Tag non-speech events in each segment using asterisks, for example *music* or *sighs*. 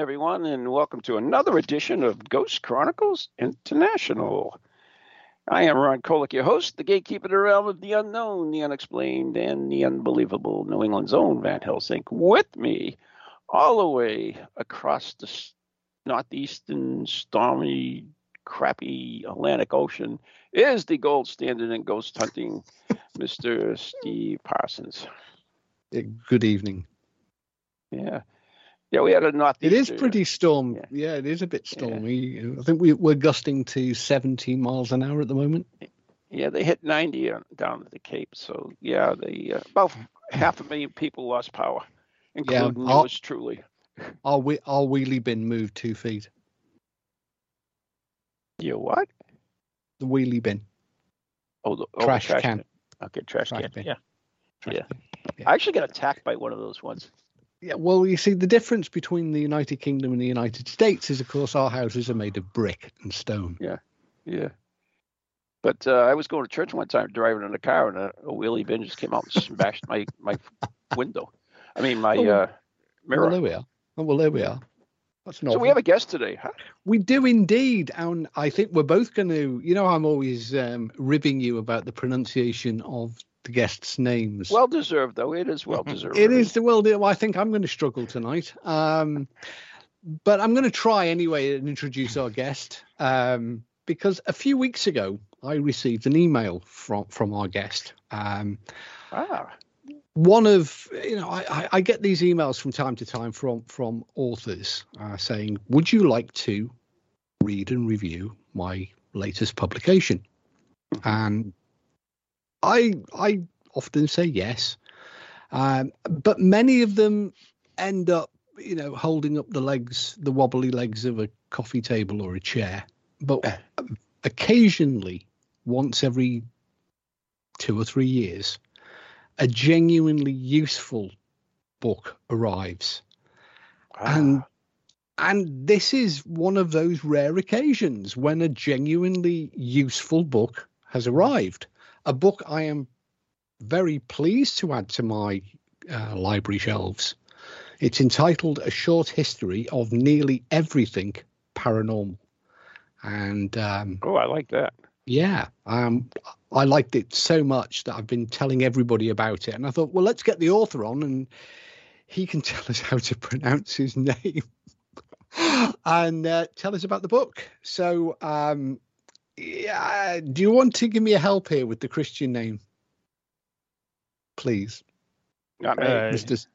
everyone, and welcome to another edition of Ghost Chronicles International. I am Ron Kolick, your host, the gatekeeper of the realm of the unknown, the unexplained, and the unbelievable New England's own Van Helsing. With me, all the way across the northeastern, stormy, crappy Atlantic Ocean, is the gold standard in ghost hunting, *laughs* Mr. Steve Parsons. Good evening. Yeah. Yeah, we had a northeast. It is pretty storm. Yeah. yeah. it is a bit stormy. Yeah. I think we, we're gusting to 70 miles an hour at the moment. Yeah, they hit 90 down at the Cape. So yeah, they uh, about half a million people lost power, including yeah, yours truly. Our we our wheelie bin moved two feet. You what? The wheelie bin. Oh, the oh, trash, trash, can. can. Okay, trash, trash can. Bin. Yeah. Trash yeah. yeah. I actually got attacked by one of those ones. Yeah, well, you see, the difference between the United Kingdom and the United States is, of course, our houses are made of brick and stone. Yeah, yeah. But uh, I was going to church one time, driving in a car, and a, a wheelie bin just came out and smashed my my window. I mean, my oh, uh, mirror. Well, there we are. Oh, well, there we are. That's so we have a guest today, huh? We do indeed, and I think we're both going to. You know, I'm always um, ribbing you about the pronunciation of the guests' names. Well deserved, though. It is well *laughs* deserved. it is the well. I think I'm going to struggle tonight, um, but I'm going to try anyway and introduce our guest um, because a few weeks ago I received an email from from our guest. Um, ah. One of you know I, I get these emails from time to time from from authors uh, saying, "Would you like to read and review my latest publication?" And I I often say yes, um, but many of them end up, you know, holding up the legs, the wobbly legs of a coffee table or a chair. But occasionally, once every two or three years, a genuinely useful book arrives, ah. and and this is one of those rare occasions when a genuinely useful book has arrived a book I am very pleased to add to my uh, library shelves. It's entitled A Short History of Nearly Everything Paranormal. And um, oh, I like that. Yeah, um, I liked it so much that I've been telling everybody about it. And I thought, well, let's get the author on and he can *laughs* tell us how to pronounce his *laughs* name and uh, tell us about the book. So um, yeah, do you want to give me a help here with the Christian name, please? Not me, uh, Mr.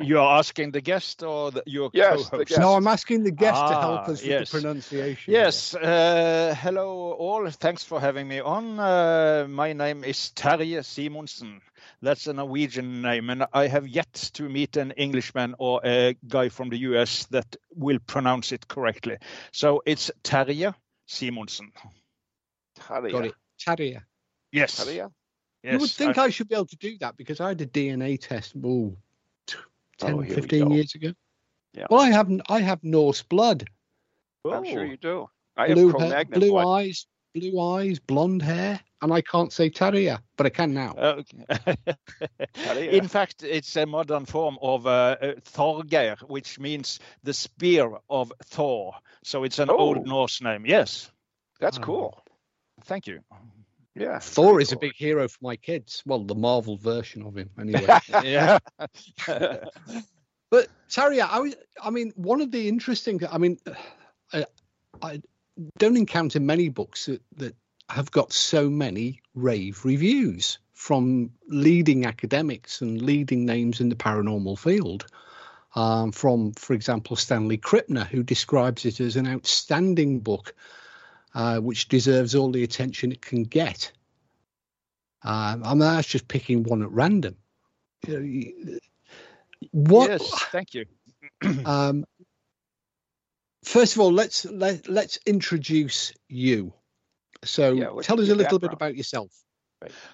You are asking the guest or the, your yes, co-host? No, I'm asking the guest ah, to help us yes. with the pronunciation. Yes. Uh, hello, all. Thanks for having me on. Uh, my name is Terje Simonsen. That's a Norwegian name, and I have yet to meet an Englishman or a guy from the US that will pronounce it correctly. So it's Terje Simonsen. Tarja. Got it. Tarja. Yes. Tarja? Yes. You would think I, I, should be able to do that because I had a DNA test oh, 10, oh, 15 years ago. Yeah. Well, I haven't. I have Norse blood. I'm sure you do. I blue have hair, blue eyes, blue eyes, blonde hair, and I can't say Tarja, but I can now. Okay. *laughs* In fact, it's a modern form of uh, uh, Thorgeir, which means the spear of Thor. So it's an oh. old Norse name. Yes. That's oh. cool. Thank you. Yeah. Thor is cool. a big hero for my kids. Well, the Marvel version of him, anyway. *laughs* yeah. *laughs* but Tarja, I was, I mean, one of the interesting, I mean, *sighs* I, I don't encounter many books that, that have got so many rave reviews from leading academics and leading names in the paranormal field. Um, from, for example, Stanley Krippner, who describes it as an outstanding book uh, which deserves all the attention it can get. Um, I mean, that's just picking one at random. What? Yes, thank you. *clears throat* um, first of all, let's let, let's introduce you. So Yeah, tell us a little bit about yourself.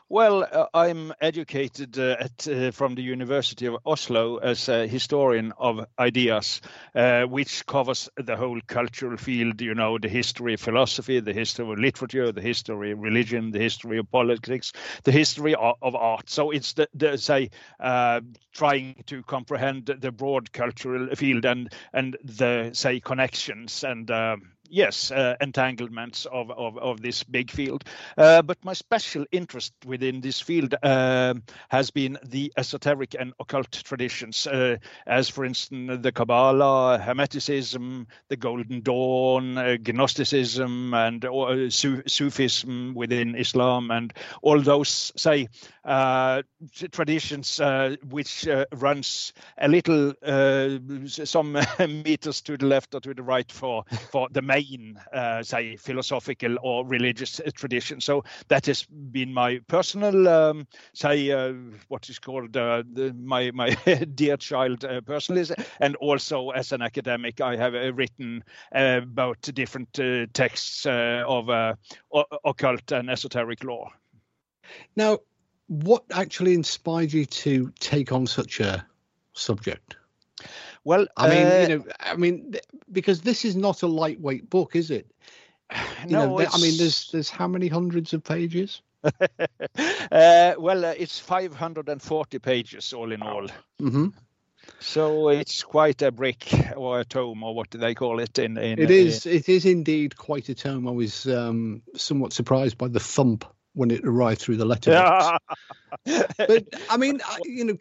Well, uh, I'm educated uh, at uh, from the University of Oslo as a historian of ideas, uh, which covers the whole cultural field. You know, the history of philosophy, the history of literature, the history of religion, the history of politics, the history of, of art. So it's the, the say uh, trying to comprehend the broad cultural field and and the say connections and. Um, yes, uh, entanglements of, of, of this big field. Uh, but my special interest within this field um has been the esoteric and occult traditions, uh, as for instance the Kabbalah, Hermeticism, the Golden Dawn, uh, Gnosticism, and uh, Su- Sufism within Islam, and all those say uh, traditions uh, which uh, runs a little uh, some *laughs* meters to the left or to the right for for the main uh, say philosophical or religious uh, tradition. So that has been my personal um, say uh, what is called uh, the, my my *laughs* dear child uh, personalism, and also as an academic, I have written about different texts of occult and esoteric law. Now, what actually inspired you to take on such a subject? Well, I mean, uh, you know, I mean, th- because this is not a lightweight book, is it? You no, know, th- I mean, there's there's how many hundreds of pages? *laughs* uh, well, uh, it's 540 pages all in all. hmm So it's quite a brick or a tome or what do they call it in in It is it is indeed quite a tome. I was um, somewhat surprised by the thump when it arrived through the letterbox. *laughs* but I mean, I, you know,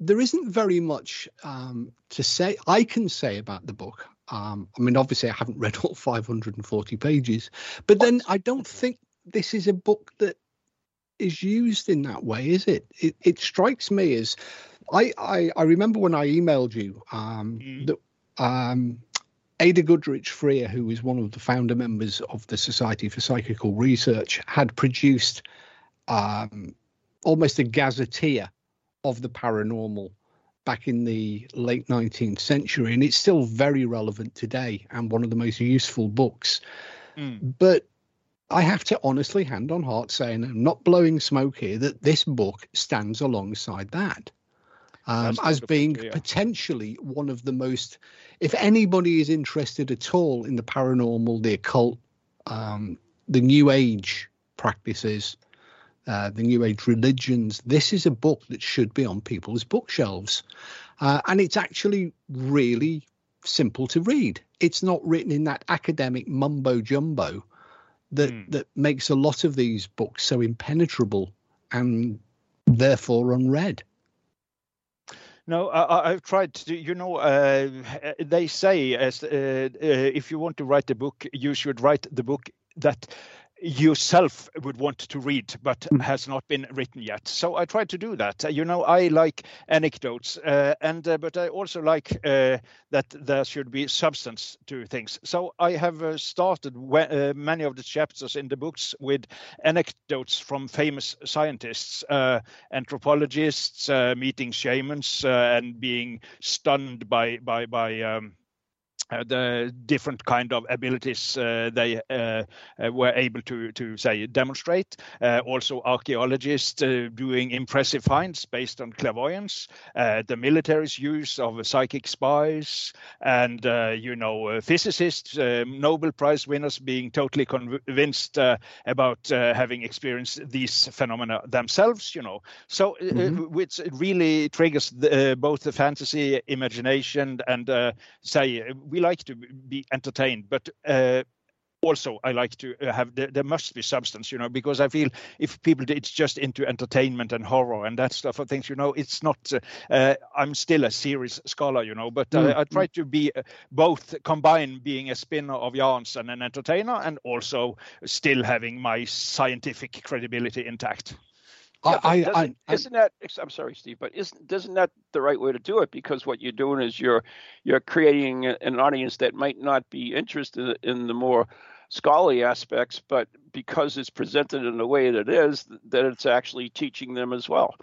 there isn't very much um, to say. I can say about the book. Um, I mean, obviously, I haven't read all *laughs* 540 pages, but then I don't think this is a book that is used in that way, is it? It, it strikes me as I, I I remember when I emailed you um, Mm. that um, Ada Goodrich Freer, who is one of the founder members of the Society for Psychical Research, had produced um, almost a gazetteer of the paranormal back in the late 19th century, and it's still very relevant today and one of the most useful books. Mm. But I have to honestly, hand on heart, say, and I'm not blowing smoke here, that this book stands alongside that. Um, as being potentially one of the most, if anybody is interested at all in the paranormal, the occult, um, the New Age practices, uh, the New Age religions, this is a book that should be on people's bookshelves. Uh, and it's actually really simple to read. It's not written in that academic mumbo jumbo that, Hmm. that makes a lot of these books so impenetrable and therefore unread. No, I, I- I've tried to. You know, uh, they say as uh, uh, if you want to write a book, you should write the book that yourself would want to read, but Mm. has not been written yet. So I tried to do that. Uh, You know, I like anecdotes, uh, and uh, but I also like uh, that there should be substance to things. So I have uh, started we- uh, many of the chapters in the books with anecdotes from famous scientists, uh, anthropologists, uh, meeting shamans, uh, and being stunned by by by. Um, the different kind of abilities uh, they uh, uh, were able to to say demonstrate. Uh, also, archaeologists uh, doing impressive finds based on clairvoyance. Uh, the military's use of psychic spies, and uh, you know, uh, physicists, uh, Nobel Prize winners being totally convinced uh, about uh, having experienced these phenomena themselves. You know, so uh, Mhm. which really triggers the, uh, both the fantasy, imagination, and uh, say uh, we like to be entertained, but uh, also I like to uh, have there, there must be substance, you know, because I feel if people it's just into entertainment and horror and that stuff of things, you know, it's not. Uh, uh, I'm still a serious scholar, you know, but Mm, uh, I try to be both combine being a spinner of yarns and an entertainer, and also still having my scientific credibility intact. Yeah, I, I, doesn't- I, isn't that? I'm sorry, Steve, but isn't isn't that the right way to do it? Because what you're doing is you're you're creating an audience that might not be interested in the more scholarly aspects, but because it's presented in the way that it is, that it's actually teaching them as well.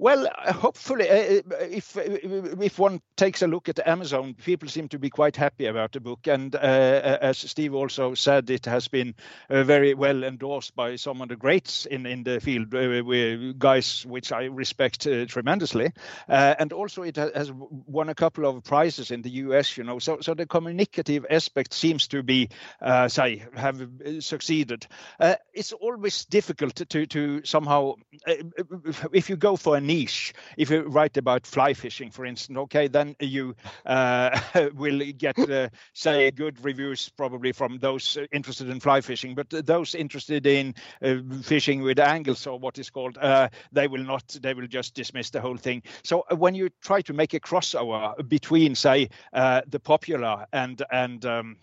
Well, uh, hopefully, uh, uh, if if one takes a look at Amazon, people seem to be quite happy about the book. And uh, as Steve also said, it has been uh, very well endorsed by some of the greats in in the field, uh, guys which I respect tremendously. and also, it has won a couple of prizes in the U.S. You know, so so the communicative aspect seems to be, say, have succeeded. it's always difficult to to somehow if you go for a niche. If you write about fly fishing, for instance, okay, then you uh, *laughs* will get, uh, say, good reviews probably from those interested in fly fishing. But those interested in uh, fishing with angles or what is called, uh, they will not. They will just dismiss the whole thing. So uh, when you try to make a crossover between, say, uh, the popular and and um,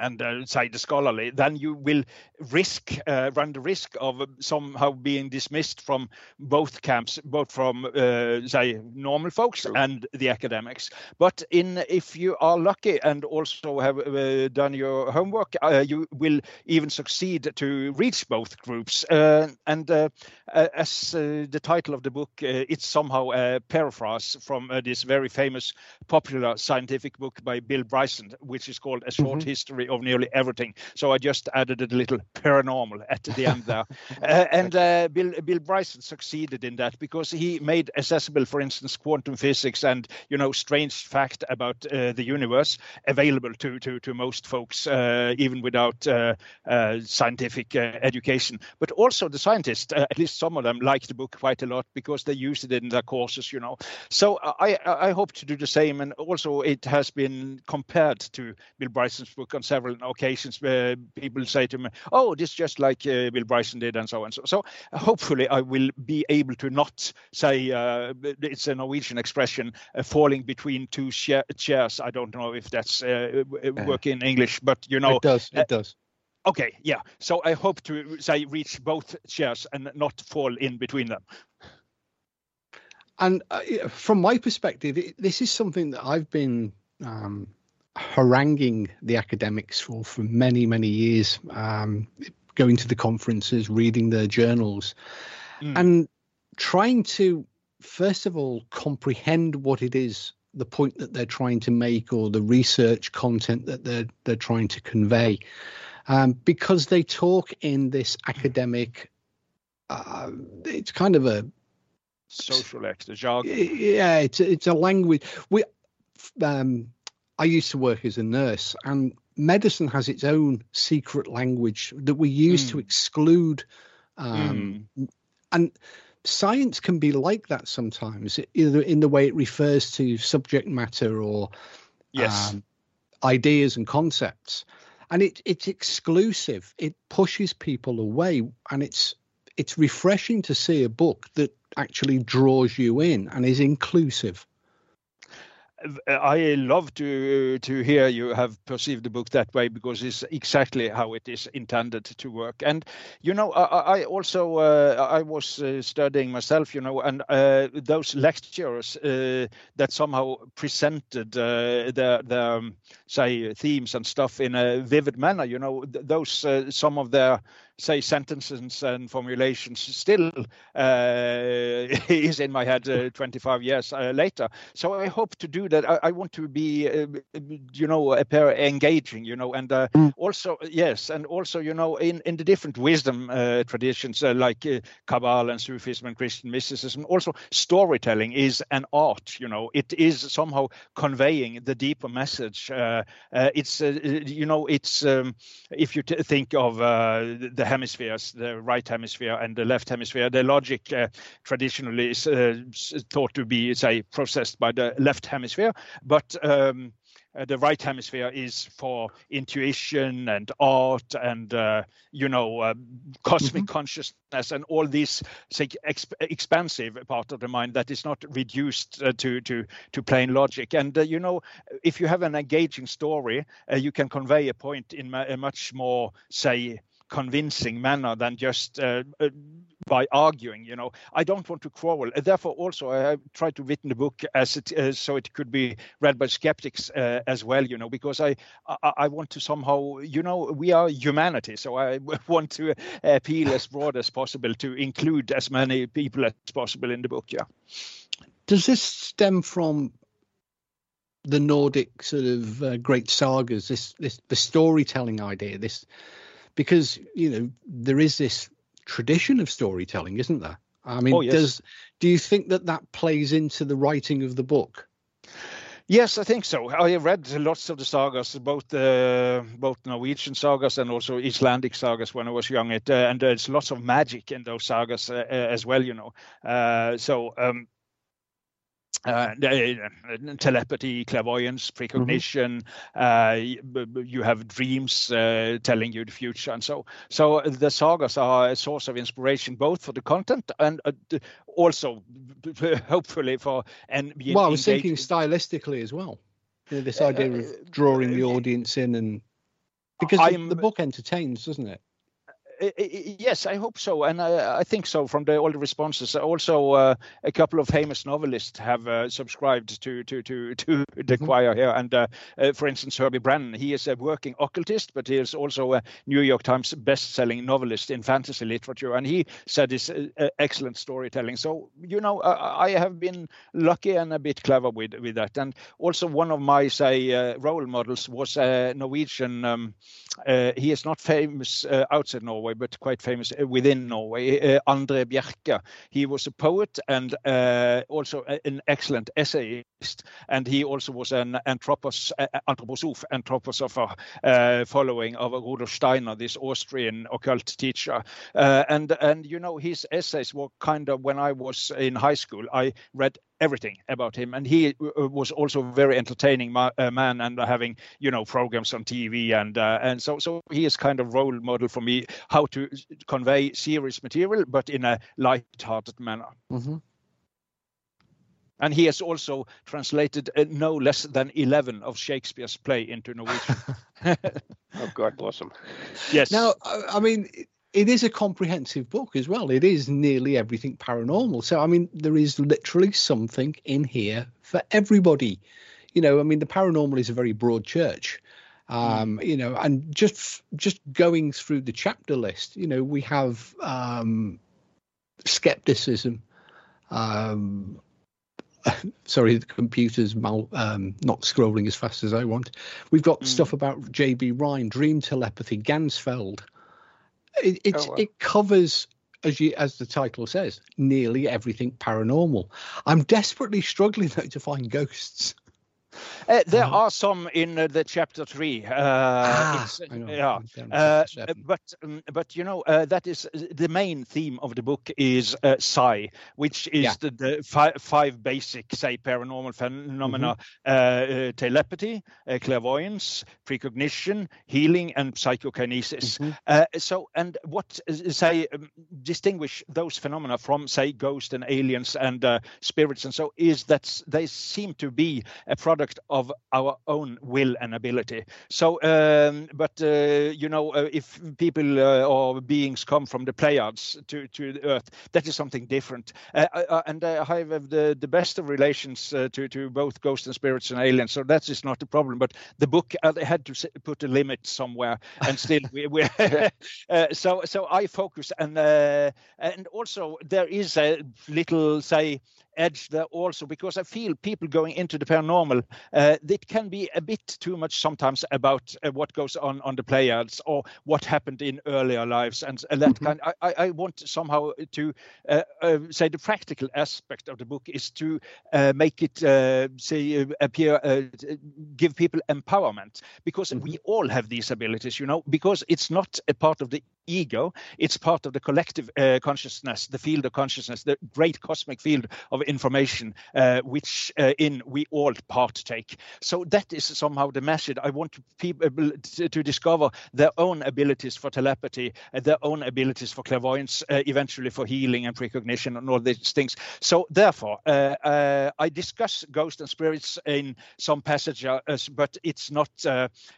and uh, say the scholarly, then you will risk uh, run the risk of somehow being dismissed from both camps, both from uh, say normal folks True. and the academics. But in if you are lucky and also have uh, done your homework, uh, you will even succeed to reach both groups. Uh, and as the title of the book, it's somehow a paraphrase from this very famous popular scientific book by Bill Bryson, which is called A Short mm-hmm. History of nearly everything. So I just added a little paranormal at the end there. *laughs* uh, and uh, Bill, Bill Bryson succeeded in that because he made accessible, for instance, quantum physics and you know strange fact about uh, the universe available to to to most folks, uh, even without uh, uh, scientific education. But also the scientists, at least some of them, like the book quite a lot because they use it in their courses. You know, so I I hope to do the same. And also it has been compared to Bill Bryson's book on several occasions where people say to me, "Oh, this is just like uh, Bill Bryson did," and so on. So, so hopefully, I will be able to not say uh, it's a Norwegian expression, uh, falling between two chairs. I don't know if that's uh, work in English, but you know, it does. It does. Okay, yeah. So I hope to say reach both chairs and not fall in between them. And uh, from my perspective, it, this is something that I've been um, haranguing the academics for for many many years, um, going to the conferences, reading their journals, mm. and trying to first of all comprehend what it is the point that they're trying to make or the research content that they're they're trying to convey um, because they talk in this academic uh, it's kind of a social extra jargon. Yeah, it's it's a language. We um, I used to work as a nurse, and medicine has its own secret language that we use mm. to exclude. Um, mm. And science can be like that sometimes, either in the way it refers to subject matter or yes. Um, ideas and concepts. And it, it's exclusive. It pushes people away, and it's it's refreshing to see a book that actually draws you in and is inclusive. I love to to hear you have perceived the book that way because it's exactly how it is intended to work. And you know, I, I also uh, I was uh, studying myself, you know, and uh, those lecturers uh, that somehow presented uh, the the um, say themes and stuff in a vivid manner, you know, th- those uh, some of their say sentences and formulations still uh, *laughs* is in my head uh, 25 years uh, later. So I hope to do that. I, I want to be, uh, you know, a pair engaging, you know, and uh, mm. also yes, and also you know, in in the different wisdom uh, traditions like Kabbalah and Sufism and Christian mysticism, also storytelling is an art. You know, it is somehow conveying the deeper message. it's you know, it's um, if you t- think of the hemispheres, the right hemisphere and the left hemisphere. The logic uh, traditionally is uh, thought to be, say, processed by the left hemisphere, but um, uh, the right hemisphere is for intuition and art and uh, you know uh, cosmic mm-hmm. consciousness and all these say, exp- expansive part of the mind that is not reduced uh, to to to plain logic and uh, you know if you have an engaging story uh, you can convey a point in a much more say convincing manner than just uh, uh, by arguing. You know, I don't want to quarrel. Therefore, also I tried to written the book as it uh, so it could be read by skeptics uh, as well. You know, because I, I, I want to somehow you know we are humanity, so I *laughs* want to appeal as broad as possible to include as many people as possible in the book. Yeah. Does this stem from the Nordic sort of uh, great sagas? This this the storytelling idea. This because you know there is this tradition of storytelling, isn't there? I mean, oh, yes. does do you think that that plays into the writing of the book? Yes, I think so. I read lots of the sagas, both uh, both Norwegian sagas and also Icelandic sagas when I was young. It, uh, and there's lots of magic in those sagas uh, as well, you know. Uh, so um, uh, telepathy, clairvoyance, precognition. Mm-hmm. Uh, you have dreams uh, telling you the future, and so so the sagas are a source of inspiration both for the content and uh, also hopefully for and being well, I was thinking stylistically as well. You know, this idea of uh, drawing the audience in and because the book entertains, doesn't it? Yes, I hope so, and I, I, think so from the, all the responses. Also, uh, a couple of famous novelists have uh, subscribed to to to to the mm-hmm. choir here, and uh, uh, for instance, Herbie Brennan. He is a working occultist, but he is also a New York Times best-selling novelist in fantasy literature, and he said it's uh, excellent storytelling. So you know, I have been lucky and a bit clever with with that, and also one of my say uh, role models was a Norwegian. Um, he is not famous outside Norway Norway, but quite famous uh, within Norway. Uh, André Bjerke. He was a poet and uh, also an excellent essayist, and he also was an anthropos, anthroposoph, anthroposopher, uh, following of Rudolf Steiner, this Austrian occult teacher. Uh, and and you know his essays were kind of when I was in high school, I read everything about him and he uh, was also a very entertaining ma- uh, man and having you know programs on tv and uh, and so so he is kind of role model for me how to convey serious material but in a light-hearted manner mm-hmm. And he has also translated uh, no less than 11 of Shakespeare's play into Norwegian. *laughs* oh, God bless him. Yes. Now, I mean, it is a comprehensive book as well. It is nearly everything paranormal. So, I mean, there is literally something in here for everybody. You know, I mean, the paranormal is a very broad church. Um, mm. You know, and just just going through the chapter list, you know, we have um, skepticism. Um, *laughs* sorry, the computer's mal, um, not scrolling as fast as I want. We've got mm. stuff about J.B. Rhine, dream telepathy, Ganzfeld, it it, oh, it covers as you as the title says, nearly everything paranormal. I'm desperately struggling though to find ghosts. *laughs* Uh, there uh are some in uh, the chapter three. Uh, ah, yeah, uh, but um, but you know uh, that is the main theme of the book is psi, which is yeah. the, the fi- five basic say paranormal phenomena: mm-hmm. telepathy, clairvoyance, precognition, healing, and psychokinesis. Mm-hmm. so, and what say um, distinguish those phenomena from say ghosts and aliens and spirits and so is that they seem to be a product of of our own will and ability. So, um, but uh, you know, uh, if people uh, or beings come from the Pleiades to to the Earth, that is something different. Uh, uh, and I have the the best of relations uh, to to both ghosts and spirits and aliens, so that is not a problem. But the book had to put a limit somewhere, and still we, we *laughs* *laughs* so so I focus and and also there is a little say edge there also because I feel people going into the paranormal, uh, it can be a bit too much sometimes about uh, what goes on on the Pleiades or what happened in earlier lives and, that mm-hmm. kind. I, I want somehow to uh, uh, say the practical aspect of the book is to uh, make it uh, say appear give people empowerment because mm-hmm. we all have these abilities, you know, because it's not a part of the ego. It's part of the collective uh, consciousness, the field of consciousness, the great cosmic field of information, uh, which uh, in we all partake. So that is somehow the message. I want people to, to discover their own abilities for telepathy, uh, their own abilities for clairvoyance, uh, eventually for healing and precognition and all these things. So therefore, uh, I discuss ghosts and spirits in some passages, but it's not.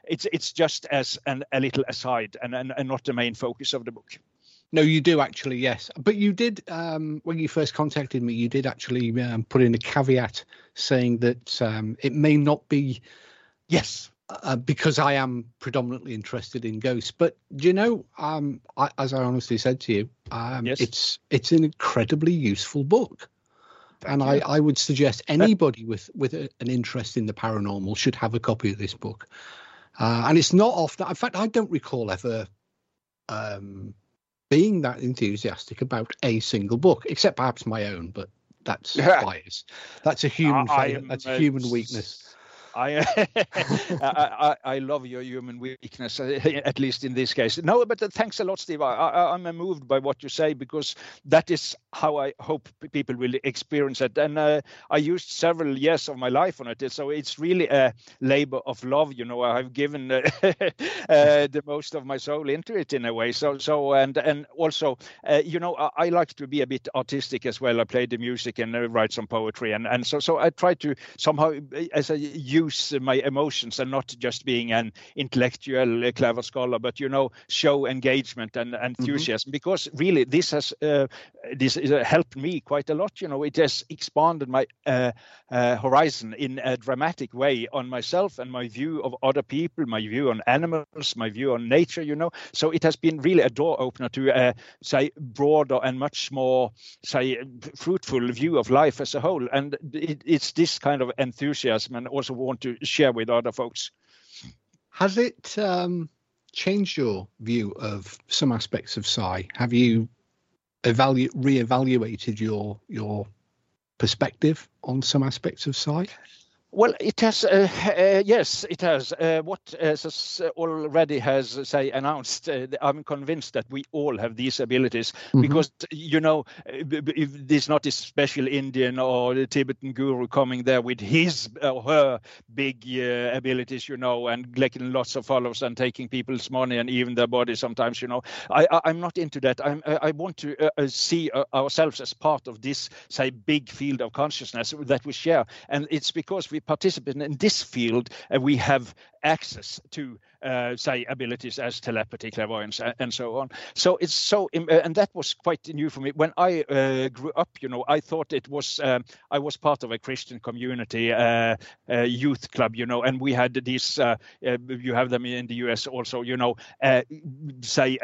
it's it's just as an, a little aside and, and, and not the main focus of the book. No, you do actually, yes. But you did um, when you first contacted me. You did actually um, put in a caveat saying that um, it may not be yes uh, because I am predominantly interested in ghosts. But do you know, um, I, as I honestly said to you, um, Yes. it's it's an incredibly useful book, and. I, I would suggest anybody with with a, an interest in the paranormal should have a copy of this book. Uh, and it's not often. In fact, I don't recall ever um, being that enthusiastic about a single book, except perhaps my own. But that's *laughs* bias. That's a human. I- that's a human weakness. *laughs* I, I, I love your human weakness, uh, *laughs* at least in this case. No, but uh, thanks a lot, Steve. I, I'm moved by what you say because that is how I hope people will experience it. And uh, I used several years of my life on it, so it's really a labor of love. You know, I've given *laughs* uh, uh, the most of my soul into it in a way. So, so and and also, uh, you know, I, I like to be a bit artistic as well. I play the music and write some poetry, and and so so I try to somehow, as I use my emotions and not just being an intellectual uh, clever scholar, but you know, show engagement and enthusiasm because really this has uh, this has uh, helped me quite a lot. You know, it has expanded my uh, uh, horizon in a dramatic way on myself and my view of other people, my view on animals, my view on nature. You know, so it has been really a door opener to uh, say broader and much more say fruitful view of life as a whole. And it, it's this kind of enthusiasm and also want to share with other folks. Has it um, changed your view of some aspects of psi? Have you evalu- reevaluated your your perspective on some aspects of psi? Well, it has. Uh, uh, yes, it has. Uh, what as already has uh, say announced, uh, I'm convinced that we all have these abilities Mhm. because you know, uh, if there's not this special Indian or the Tibetan guru coming there with his or her big uh, abilities, you know, and getting lots of followers and taking people's money and even their bodies sometimes, you know. I, I'm not into that. I'm I I want to uh, uh, see uh, ourselves as part of this say big field of consciousness that we share, and it's because we participate in this field and we have access to uh, say abilities as telepathy, clairvoyance, and so on. So it's so, uh, and that was quite new for me. When I uh, grew up, you know, I thought it was um, I was part of a Christian community, youth club, you know, and we had these. You have them in the U.S. also, you know, uh, say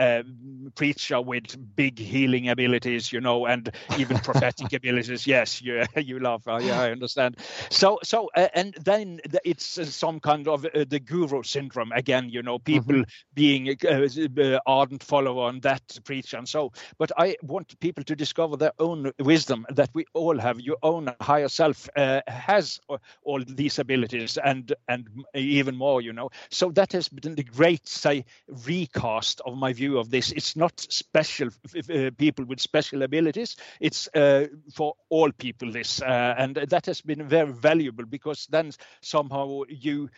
preacher with big healing abilities, you know, and even prophetic *laughs* abilities. Yes, you *laughs* you laugh. Uh, yeah, I understand. So so uh, and then it's some kind of uh, the guru syndrome again. You know, people being uh, uh, ardent follower on that preacher and so. But I want people to discover their own wisdom that we all have. Your own higher self uh, has all these abilities and and even more. You know, so that has been the great say recast of my view of this. It's not special uh, people with special abilities. It's uh, for all people this, uh, and that has been very valuable because then somehow you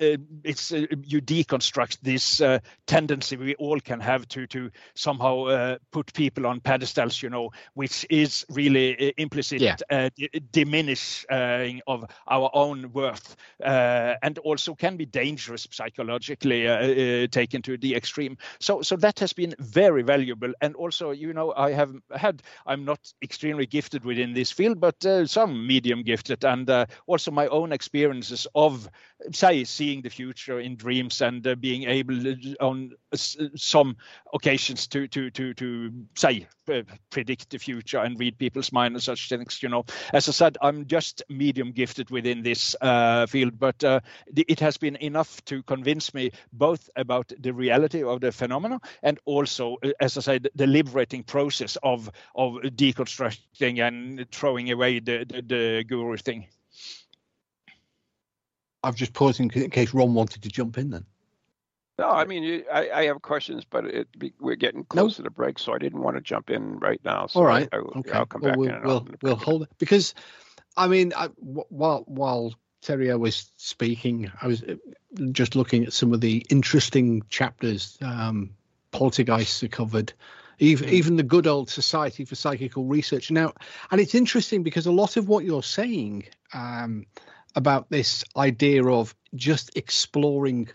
uh, it's uh, you deconstruct this uh, tendency we all can have to to somehow uh, put people on pedestals, you know, which is really uh, implicit Yeah. uh, diminishing of our own worth, uh, and also can be dangerous psychologically taken to the extreme. So, so that has been very valuable, and also, you know, I have had. I'm not extremely gifted within this field, but uh, some medium gifted, and uh, also my own experiences of, say, seeing the future in dreams and uh, being able on some occasions to to to to say uh, predict the future and read people's mind and such things. You know, as I said, I'm just medium gifted within this uh, field, but uh, it has been enough to convince me both about the reality of the phenomena and also, uh, as I said, the liberating process of of deconstructing and throwing away the the, the guru thing. I've just paused in, case Ron wanted to jump in. Then No, I mean, I, I have questions, but it, we're getting close to the break, so I didn't want to jump in right now. So all right, I, I, okay. I'll come well, back we'll in. we'll, we'll hold it because, I mean, I, while while Terrio was speaking, I was uh, just looking at some of the interesting chapters. Um, poltergeists are covered. Even, even the good old Society for Psychical Research. Now, and it's interesting because a lot of what you're saying um, about this idea of just exploring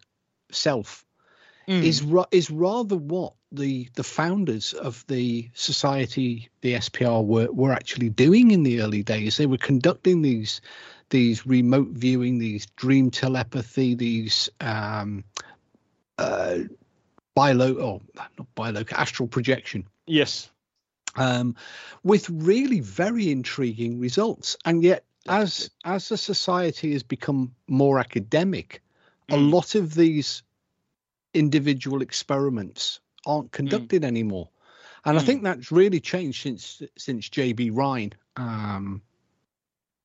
self Mm. is is rather what the the founders of the society, the SPR, were were actually doing in the early days. They were conducting these these remote viewing, these dream telepathy, these um, uh, bilo or not bilo astral projection. Yes. Um, with really very intriguing results, and yet as as the society has become more academic, mm. a lot of these individual experiments aren't mm. conducted mm. anymore, and mm. I think that's really changed since since JB Rhine um,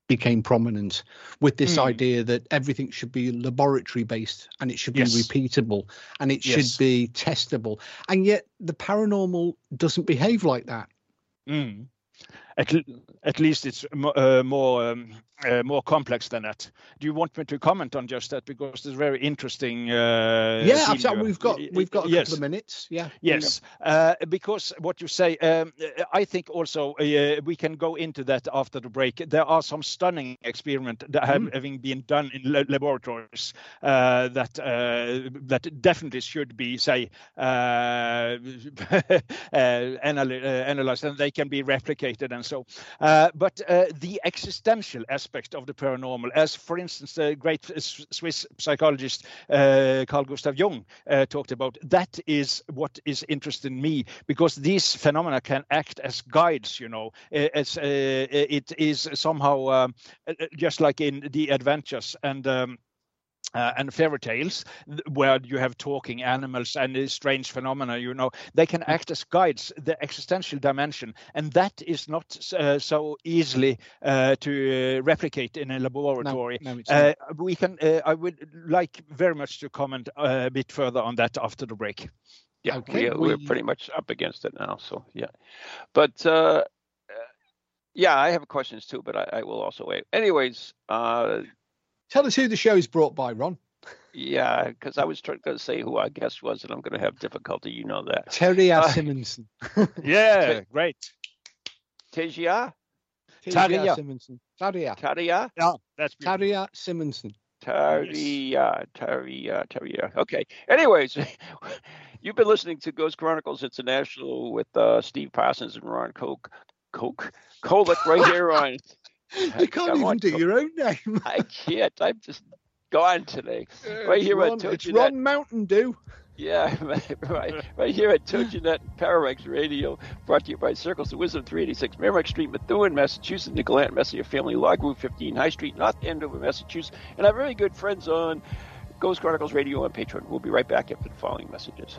became prominent with this mm. idea that everything should be laboratory based and it should yes. be repeatable and it yes. should be testable, and yet the paranormal doesn't behave like that. At, at least it's uh, more um, uh, more complex than that. Do you want me to comment on just that because it's very interesting? Uh, yeah, absolutely. We've got we've got a yes. couple of minutes. Yeah. Yes, uh, because what you say, um, I think also uh, we can go into that after the break. There are some stunning experiments that have mm. having been done in laboratories uh, that that definitely should be say *laughs* analyzed and they can be replicated and so. Uh, but uh, the existential aspect of the paranormal, as for instance, the great Swiss psychologist uh, Carl Gustav Jung uh, talked about, that is what is interesting me because these phenomena can act as guides. You know, as uh, it is somehow um, just like in the adventures and. Um, uh, and fairy tales where you have talking animals and strange phenomena you know they can act as guides the existential dimension. And that is not uh, so easily uh, to replicate in a laboratory. No, no, uh, we can uh, i would like very much to comment uh, a bit further on that after the break. Yeah okay, we, are pretty much up against it now so yeah. But yeah i have questions too but i, I will also wait. Anyways Tell us who the show is brought by, Ron. Yeah, because I was trying to say who our guest was, and I'm going to have difficulty. You know that. Terry uh, Simonson. *laughs* yeah, great. Tejia? Taria Simonson. Taria. Taria? Yeah, that's beautiful. Taria Simonson. Taria, Taria, Taria. Okay. Anyways, *laughs* you've been listening to Ghost Chronicles International with uh, Steve Parsons and Ron Coke, Coke, Kolick right *laughs* here on you can't even do your own name. I can't. I'm just gone today. right here Ron, at It's Ron Mountain Dew. Yeah, *laughs* right, right here at TogiNet Parax Radio, brought to you by Circles of Wisdom, 386 Merrimack Street, Methuen, Massachusetts, Nicolet, Messier Family Law Group, 15 High Street, North Andover, Massachusetts, and our very good friends on Ghost Chronicles Radio and Patreon. We'll be right back after the following messages.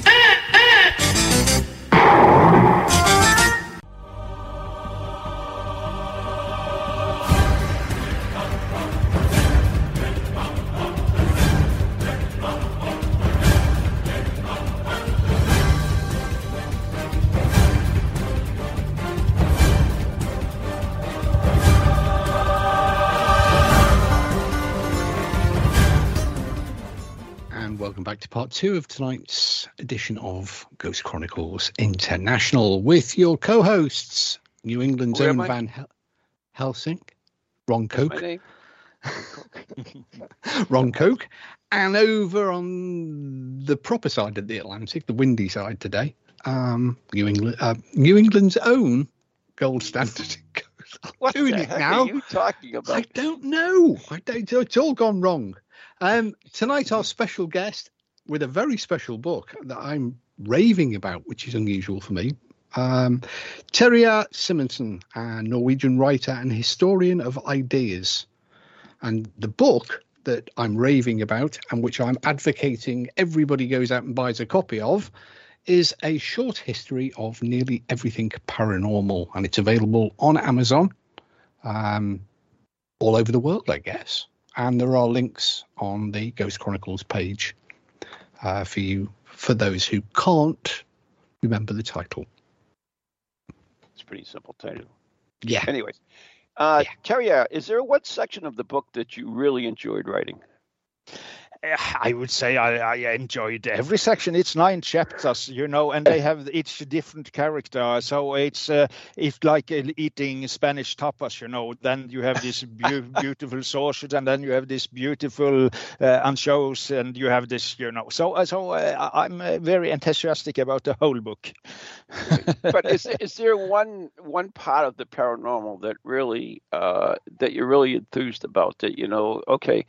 Two of tonight's edition of Ghost Chronicles International with your co hosts, New England's Where own Van Hel- Helsing, Ron Coke, *laughs* *laughs* Ron Coke. And over on the proper side of the Atlantic, the windy side today, um, New England, uh, New England's own gold standard. What doing it now. are you talking about? I don't know. I don't, it's all gone wrong. Um, tonight, our special guest with a very special book that I'm raving about, which is unusual for me. Um, Simonsen, a Norwegian writer and historian of ideas. And the book that I'm raving about and which I'm advocating everybody goes out and buys a copy of is a short history of nearly everything paranormal. And it's available on Amazon um, all over the world, I guess. And there are links on the Ghost Chronicles page uh, for you, for those who can't remember the title. It's pretty simple title. Yeah. Anyways, uh, Terry, is there one section of the book that you really enjoyed writing? *sighs* I would say I, I enjoyed every section. It's nine chapters, you know, and they have each different character. So it's uh, it's like uh, eating Spanish tapas, you know. Then you have this *laughs* beau- beautiful sausage, and then you have this beautiful uh, anchovies, and you have this, you know. So uh, so uh, I'm uh, very enthusiastic about the whole book. but is *laughs* is there one one part of the paranormal that really uh, that you're really enthused about? That you know, okay,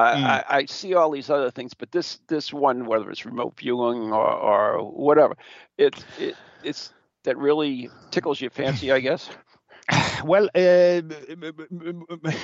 I, Mm. I, I see all these other things, but this this one, whether it's remote viewing or, or whatever, it it it's that really tickles your fancy, I guess. *clears throat* Well, uh,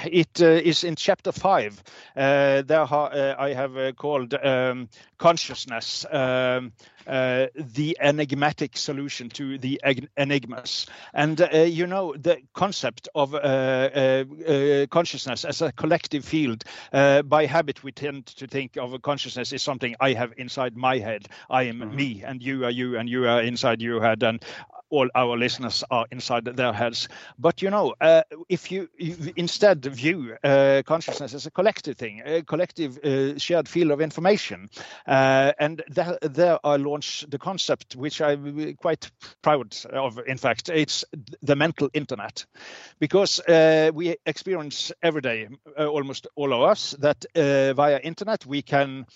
it uh, is in chapter five. Uh, there ha- uh, I have uh, called um, consciousness um, uh, the enigmatic solution to the enigmas. And uh, you know the concept of uh, uh, uh, consciousness as a collective field. Uh, by habit, we tend to think of consciousness as something I have inside my head. I am me, and you are you, and you are inside your head, and all our listeners are inside their heads. But you know, uh, if you, instead view uh, consciousness as a collective thing, a collective uh, shared field of information, uh, and there, there I launched the concept, which I'm quite proud of. In fact, it's the mental internet, because uh, we experience every day, uh, almost all of us, that via internet we can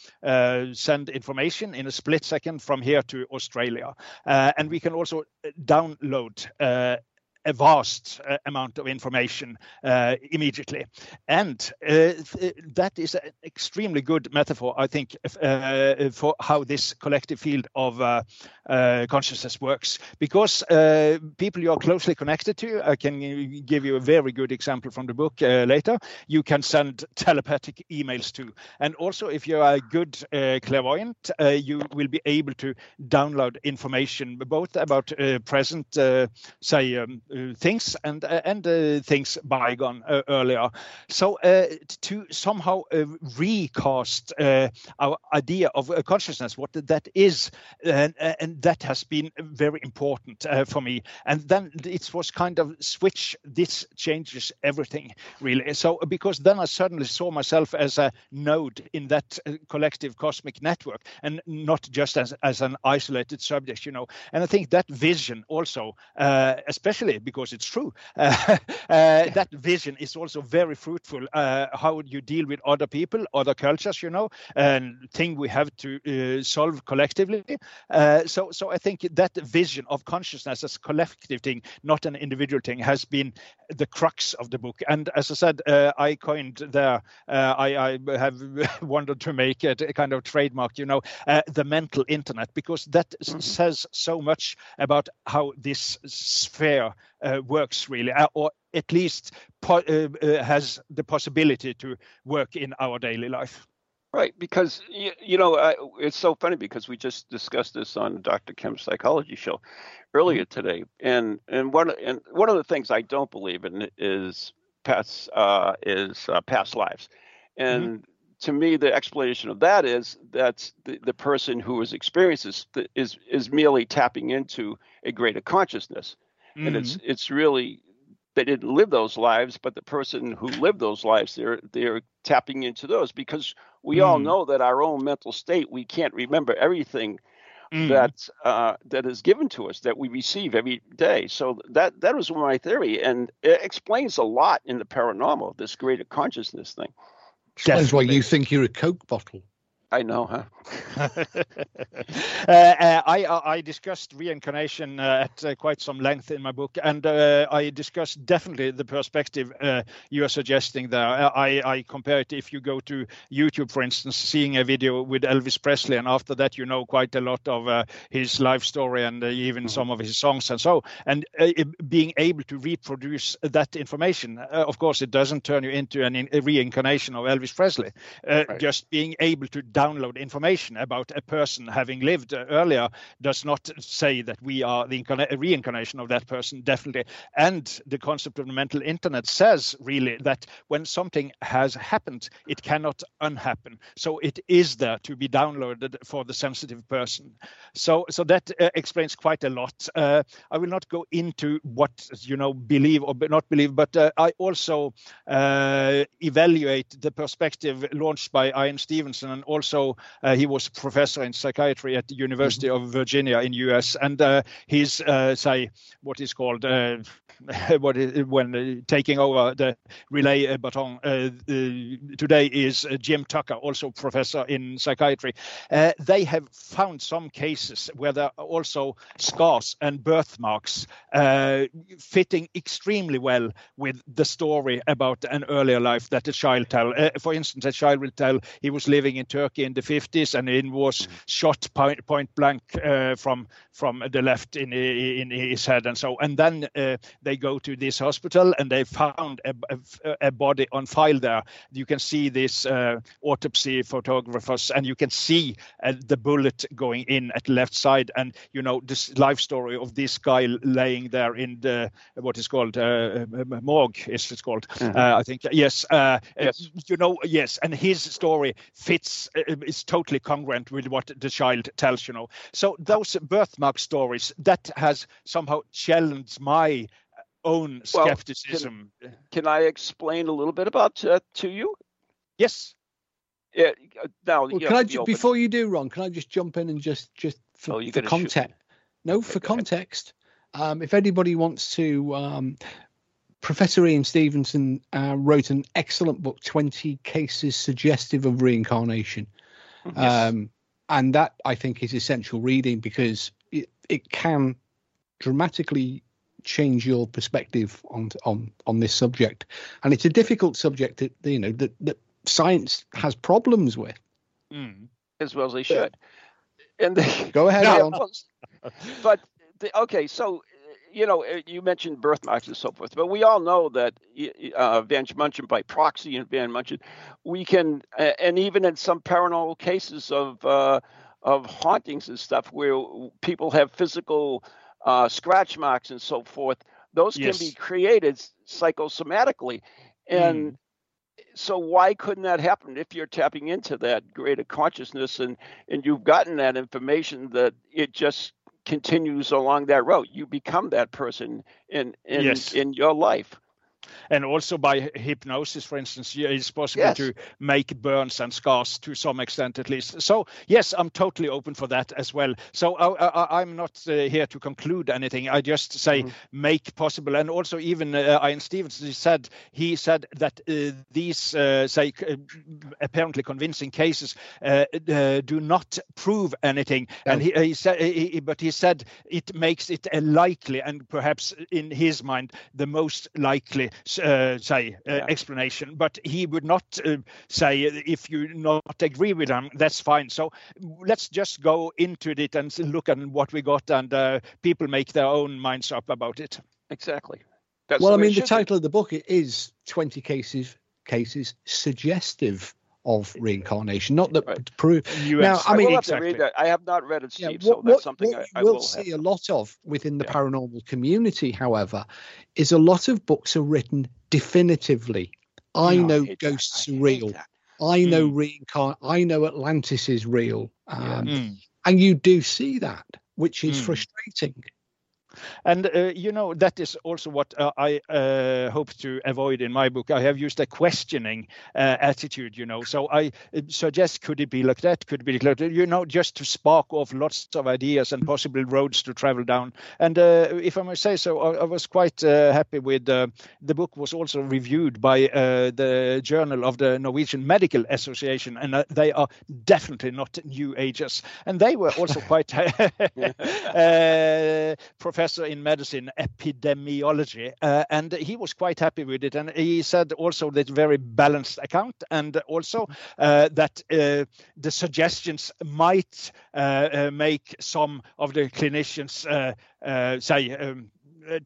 send information in a split second from here to Australia, and we can also download uh, a vast uh, amount of information uh, immediately. And uh, th- that is an extremely good metaphor, I think, uh, for how this collective field of uh, consciousness works. Because people you are closely connected to, I can give you a very good example from the book later, you can send telepathic emails to. And also, if you're a good clairvoyant, you will be able to download information both about uh, present, uh, say, um, things and uh, and uh, things bygone uh, earlier. So to somehow recast our idea of consciousness, what that is, and, and that has been very important for me. And then it was kind of switch. This changes everything really. So because then I suddenly saw myself as a node in that collective cosmic network, and not just as as an isolated subject, you know. And I think that vision also, uh, especially because it's true, *laughs* uh, uh, that vision is also very fruitful. Uh, how you deal with other people, other cultures, you know, and thing we have to uh, solve collectively. Uh, so, so I think that vision of consciousness as a collective thing, not an individual thing, has been the crux of the book. And as I said, uh, I coined there. Uh, I, I have *laughs* wanted to make it a kind of trademark, you know, uh, the mental internet, because that s- says so much about how this sphere uh, works, really, uh, or at least uh, uh, has the possibility to work in our daily life. Right, because you, you know I, it's so funny because we just discussed this on Dr. Kim's psychology show earlier today, and and one and one of the things I don't believe in is past uh, is uh, past lives, and to me the explanation of that is that the, the person who has experienced this is is merely tapping into a greater consciousness, and it's it's really they didn't live those lives, but the person who lived those lives, they're they're tapping into those because we all Mm. know that our own mental state, we can't remember everything Mm. that uh, that is given to us that we receive every day. So that that was my theory, and it explains a lot in the paranormal. This greater consciousness thing. Explains why you think you're a Coke bottle. I know, huh? *laughs* *laughs* uh, uh, I, I discussed reincarnation uh, at uh, quite some length in my book, and uh, I discussed definitely the perspective uh, you are suggesting there. I, I compare it if you go to YouTube, for instance, seeing a video with Elvis Presley, and after that you know quite a lot of uh, his life story and uh, even some of his songs and so. And uh, being able to reproduce that information, uh, of course, it doesn't turn you into an in, a reincarnation of Elvis Presley. Uh, Right. Just being able to download information about a person having lived uh, earlier does not say that we are the incarna- reincarnation of that person, definitely. And the concept of the mental internet says really that when something has happened, it cannot unhappen. So it is there to be downloaded for the sensitive person. So, so that uh, explains quite a lot. Uh, I will not go into what you know believe or not believe, but uh, I also uh, evaluate the perspective launched by Ian Stevenson, and also uh, he was a professor in psychiatry at the University of Virginia in U.S. And uh, his uh, say what is called uh, *laughs* what is, when uh, taking over the relay uh, baton uh, today is Jim Tucker, also professor in psychiatry. Uh, they have found some cases where there are also scars and birthmarks uh, fitting extremely well with the story about an earlier life that a child tell. For instance, a child will tell he was living in Turkey in the 50s and he was shot point, point blank uh, from from the left in in his head and so. And then uh, they go to this hospital and they found a, a, a body on file there. You can see this uh, autopsy photographers and you can see uh, the bullet going in at the left side and you know this life story of this guy laying there in the what is called uh, morgue is it's called uh, I think yes uh, Yes. you know yes and his story fits uh, is totally congruent with what the child tells you know so those birthmark stories that has somehow challenged my own Well, skepticism Can I explain a little bit about uh, to you? yes Yeah, uh, now, Well, you can know, I be just, before you do, Ron? Can I just jump in and just just for, Oh, you for gotta shoot me. context? No, for context. Um, if anybody wants to, um, Professor Ian Stevenson uh, wrote an excellent book, Twenty Cases Suggestive of Reincarnation, um, and that I think is essential reading because it, it can dramatically change your perspective on on on this subject, and it's a difficult subject that you know that that science has problems with. Mm. as well as they should. And they, *laughs* Go ahead, *laughs* Yeah, Ron. but the, okay, so uh, you know, uh, you mentioned birthmarks and so forth, but we all know that y- y- uh, Van Munchen by proxy and Van Munchen, we can, uh, and even in some paranormal cases of uh, of hauntings and stuff where people have physical uh, scratch marks and so forth, those Yes. can be created psychosomatically, and so why couldn't that happen if you're tapping into that greater consciousness and and you've gotten that information that it just continues along that road you become that person in in Yes. in your life and also by hypnosis, for instance, it's possible Yes. to make burns and scars to some extent, at least. So yes, I'm totally open for that as well. So I, I, I'm not uh, here to conclude anything. I just say make possible, and also even uh, Ian Stevenson he said he said that uh, these uh, say uh, apparently convincing cases uh, uh, do not prove anything, and he, he said, he, he- but he said it makes it a likely and perhaps in his mind the most likely uh, say uh, Yeah. explanation. But he would not uh, say if you not agree with him, that's fine. So let's just go into it and look at what we got, and uh, people make their own minds up about it. exactly that's well, I mean, the should be. title of the book it is "20 Cases Cases Suggestive of Reincarnation," not that Right. to prove. Now, I I mean, will have exactly. to read. I have not read it, Yeah, what, so that's what- something what I, I you will will see have. a lot of within the Yeah. paranormal community, however, is a lot of books are written definitively. I Oh, know hate that. ghosts I are hate real. that. I know Mm. reincarn. I know Atlantis is real. Yeah. Um, Mm. And you do see that, which is Mm. frustrating. And uh, you know that is also what uh, I uh, hope to avoid in my book. I have used a questioning uh, attitude, you know. So I uh, suggest could it be like that? Could it be like that? You know, just to spark off lots of ideas and possible roads to travel down. And uh, if I may say so, I, I was quite happy with the book. Was also reviewed by the Journal of the Norwegian Medical Association, and they are definitely not New Agers. And they were also quite *laughs* *laughs* professor in medicine epidemiology, uh, and he was quite happy with it. And he said also that very balanced account, and also uh, that uh, the suggestions might uh, uh, make some of the clinicians uh, say. Um,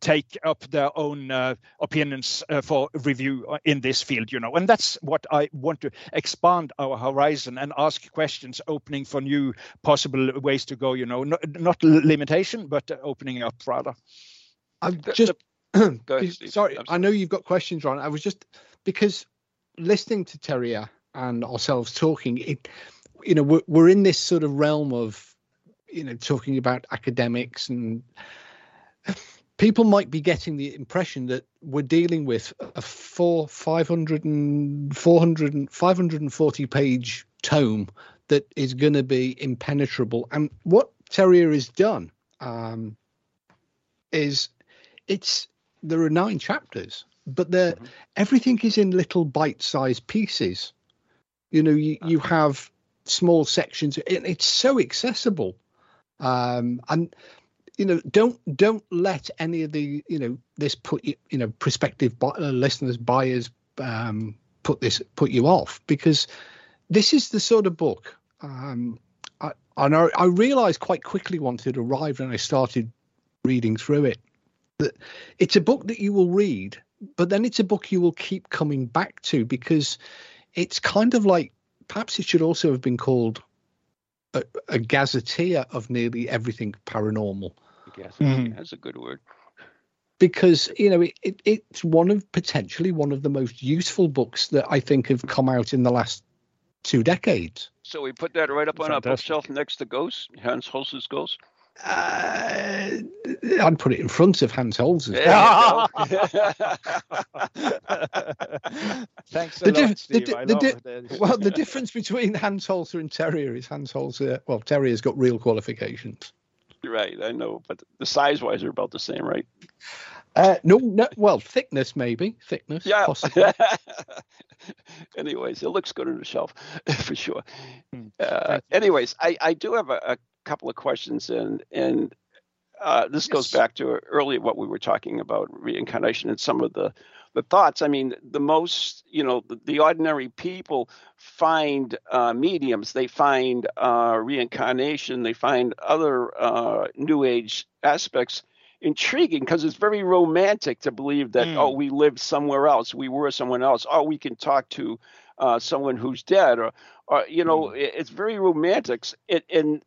take up their own uh, opinions uh, for review in this field you know and that's what i want to expand our horizon and ask questions opening for new possible ways to go you know not, not limitation but opening up rather. *clears throat* I'm just ahead, sorry i know you've got questions ron. I was just because listening to Terje and ourselves talking it you know we're, we're in this sort of realm of you know talking about academics and people might be getting the impression that we're dealing with a four 500 and 400 and 540 page tome that is going to be impenetrable. And what Terje has done um, is it's there are nine chapters but there mm-hmm. everything is in little bite-sized pieces. You know you, you have small sections it's so accessible. Um, and you know don't don't let any of the you know this put you you know prospective uh, listeners buyers um, put this put you off because this is the sort of book um, I, and I, I realized quite quickly once it arrived and I started reading through it that it's a book that you will read but then it's a book you will keep coming back to because it's kind of like perhaps it should also have been called a, a gazetteer of nearly everything paranormal guess. Mm. That's a good word. Because you know it, it, it's one of potentially one of the most useful books that I think have come out in the last two decades. So we put that right up on Fantastic. our bookshelf next to Ghost, Hans Holzer's Ghost. Uh, I'd put it in front of Hans Holzer's. *laughs* Thanks a the lot, Steve. The, the, the *laughs* well, the difference between Hans Holzer and Terje is Hans Holzer. Well, Terje's got real qualifications. Right, I know, but the size wise are about the same, right? Uh, no, no, well, thickness maybe, thickness. Yeah. Possibly. *laughs* anyways, it looks good on the shelf *laughs* for sure. Hmm. Uh, anyways, I, I do have a, a, couple of questions, and and uh, this yes. goes back to earlier what we were talking about reincarnation and some of the the thoughts. I mean, the most, you know, the, the ordinary people find uh, mediums, they find uh, reincarnation, they find other uh, New Age aspects intriguing because it's very romantic to believe that, mm. oh, we live somewhere else, we were someone else, or we can talk to uh, someone who's dead, or, or you know, mm. it's very romantic. It, and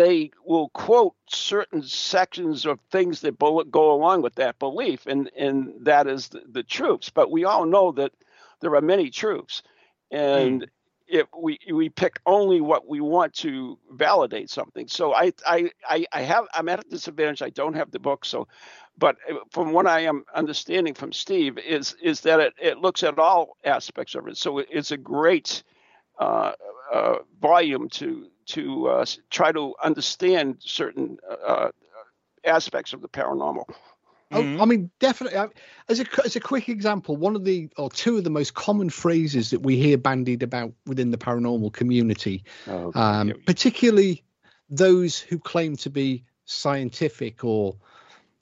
they will quote certain sections of things that go along with that belief, and and that is the, the truths. But we all know that there are many truths, and mm. if we we pick only what we want to validate something. So I I I, I have I'm at a disadvantage. I don't have the book, so. But uh, from what I am understanding from Steve is is that it, it looks at all aspects of it. So it's a great uh, uh, volume to to uh, try to understand certain uh, aspects of the paranormal. Mm-hmm. I mean, definitely. As a as a quick example, one of the or two of the most common phrases that we hear bandied about within the paranormal community, oh, um, particularly those who claim to be scientific or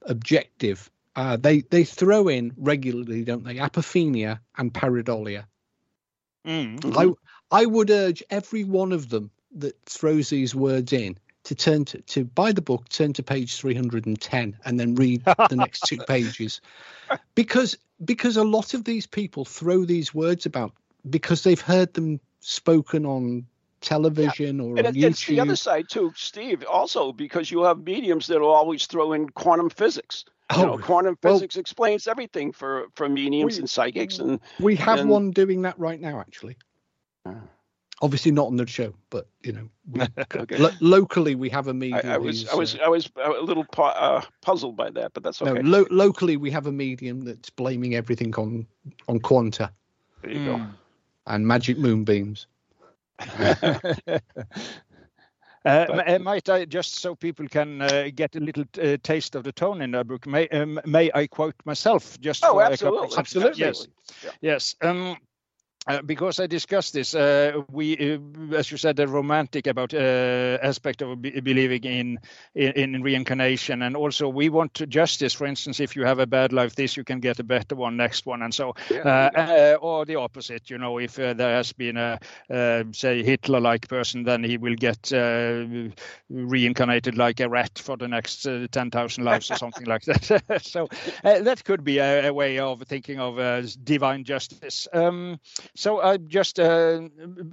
objective, uh, they they throw in regularly, don't they? Apophenia and pareidolia. Mm-hmm. I I would urge every one of them that throws these words in to turn to, to buy the book, turn to page 310, and then read the next two *laughs* pages, because because a lot of these people throw these words about because they've heard them spoken on television yeah. or and on it, YouTube. It's the other side too, Steve. Also, because you have mediums that will always throw in quantum physics. You oh, know, quantum well, physics explains everything for for mediums we, and psychics, and we have and, one doing that right now, actually. Uh, Obviously not on the show, but you know, *laughs* we, Okay. lo- locally we have a medium. I was I was uh, I was a little pu- uh, puzzled by that, but that's no, okay. lo- locally we have a medium that's blaming everything on on Quanta there you go. Mm. and magic moonbeams. *laughs* Uh, But- uh, might I just so people can uh, get a little uh, taste of the tone in the book? May um, may I quote myself just Oh, for a couple absolutely, of Absolutely. Yes, Yeah. yes. Um, uh, because I discussed this, uh, we, uh, as you said, the romantic about uh, aspect of be- believing in, in in reincarnation, and also we want justice. For instance, if you have a bad life, this you can get a better one next one, and so Yeah, uh, uh, or the opposite. You know, if uh, there has been a uh, say Hitler-like person, then he will get uh, reincarnated like a rat for the next uh, ten thousand lives or something like that. *laughs* so uh, that could be a, a way of thinking of uh, divine justice. Um, so I just uh,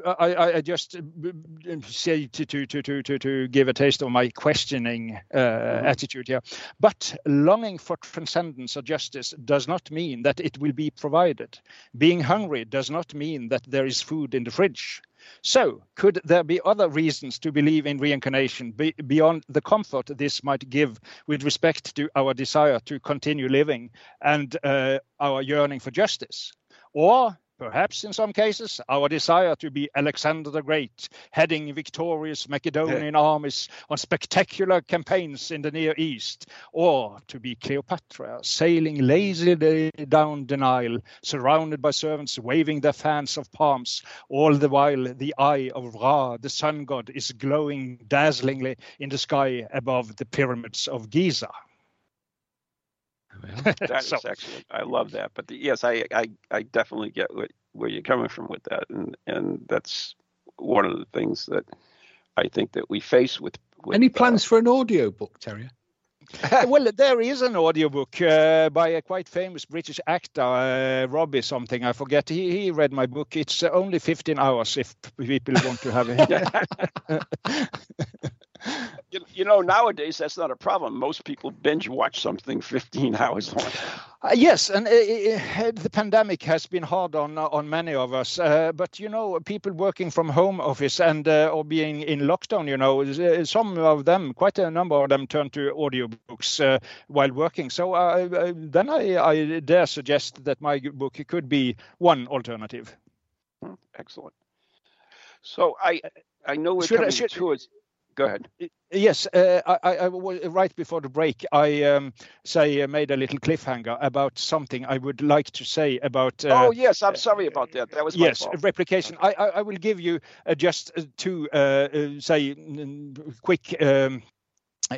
I, I- just uh, say to to to to to give a taste of my questioning uh, attitude here. But longing for transcendence or justice does not mean that it will be provided. Being hungry does not mean that there is food in the fridge. So, could there be other reasons to believe in reincarnation be, beyond the comfort this might give with respect to our desire to continue living and uh, our yearning for justice? Or perhaps in some cases, our desire to be Alexander the Great, heading victorious Macedonian armies on spectacular campaigns in the Near East, or to be Cleopatra, sailing lazily down the Nile, surrounded by servants waving their fans of palms, all the while the eye of Ra, the sun god, is glowing dazzlingly in the sky above the pyramids of Giza. *laughs* That is So- excellent. I love that. But the, yes, I, I I definitely get what, where you're coming from with that, and and that's one of the things that I think that we face with. with Any uh, plans for an audio book, Terje? *laughs* well, there is an audiobook uh, by a quite famous British actor, uh, Robbie something, I forget. He, he read my book. It's uh, only 15 hours if people want to have it. *laughs* You, you know, nowadays that's not a problem. Most people binge watch something 15 *laughs* hours long. Uh, yes, and the pandemic has been hard on uh, on many of us. Uh, but you know, people working from home office and uh, or being in lockdown, you know, uh, some of them, quite a number of them, turn to audiobooks uh, while working. So then I, I dare suggest that my book could be one alternative. Excellent. So I I know we're Should I- coming should- towards. Go ahead. Yes, uh, I, I, right before the break. I um, say uh, made a little cliffhanger about something I would like to say about. Uh, oh yes, I'm sorry about that. That was my yes, fault. replication. I, I, I will give you uh, just uh, two, uh, uh, say, quick. Um,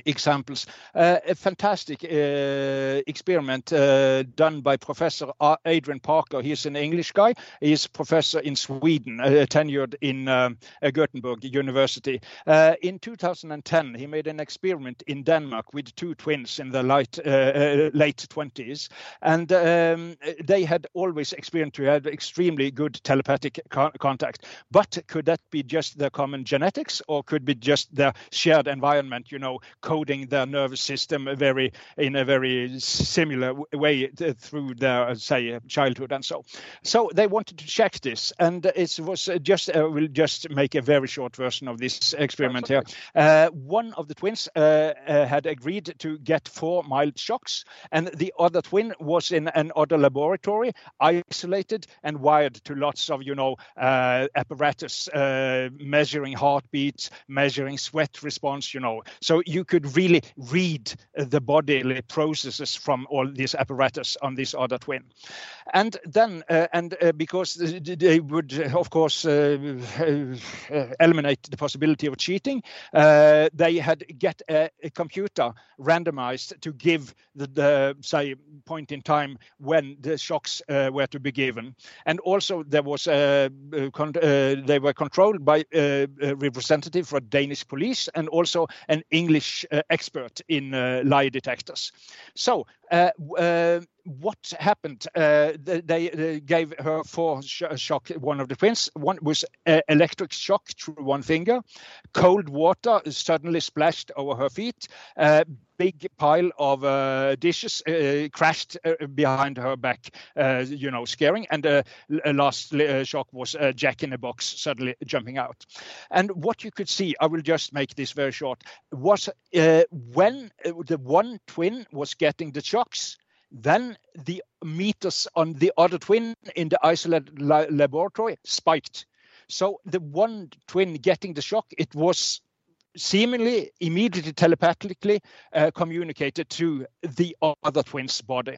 examples. Uh, a fantastic uh, experiment uh, done by professor adrian parker. He's an english guy. He's a professor in sweden uh, tenured in um, uh, gothenburg university. Uh, in 2010 he made an experiment in denmark with two twins in the light, late 20s and um, they had always experienced to have extremely good telepathic con- contact. But could that be just their common genetics or could be just their shared environment you know coding their nervous system very in a very similar way through their uh, say uh, childhood and so so they wanted to check this and it was uh, just uh, we'll just make a very short version of this experiment here. Uh, one of the twins uh, uh, had agreed to get four mild shocks and the other twin was in an other laboratory isolated and wired to lots of you know uh, apparatus uh, measuring heartbeats measuring sweat response you know. So you could really read the bodily processes from all this apparatus on this other twin. And then uh, and uh, because they would of course uh, eliminate the possibility of cheating they had get a, a computer randomized to give the, the say point in time when the shocks uh, were to be given. And also there was uh, uh, con- uh, they were controlled by a representative for danish police and also an english uh, expert in uh, lie detectors. So uh, what happened? Uh, they, they, gave her four sh- shock. One of the twins. One was uh, electric shock through one finger. Cold water suddenly splashed over her feet. Uh, big pile of uh, dishes uh, crashed uh, behind her back, uh, you know, scaring. And the uh, last uh, shock was Jack in a box suddenly jumping out. And what you could see, I will just make this very short, was when the one twin was getting the shocks, then the meters on the other twin in the isolated la laboratory spiked. So the one twin getting the shock, it was seemingly immediately telepathically uh, communicated to the other twin's body.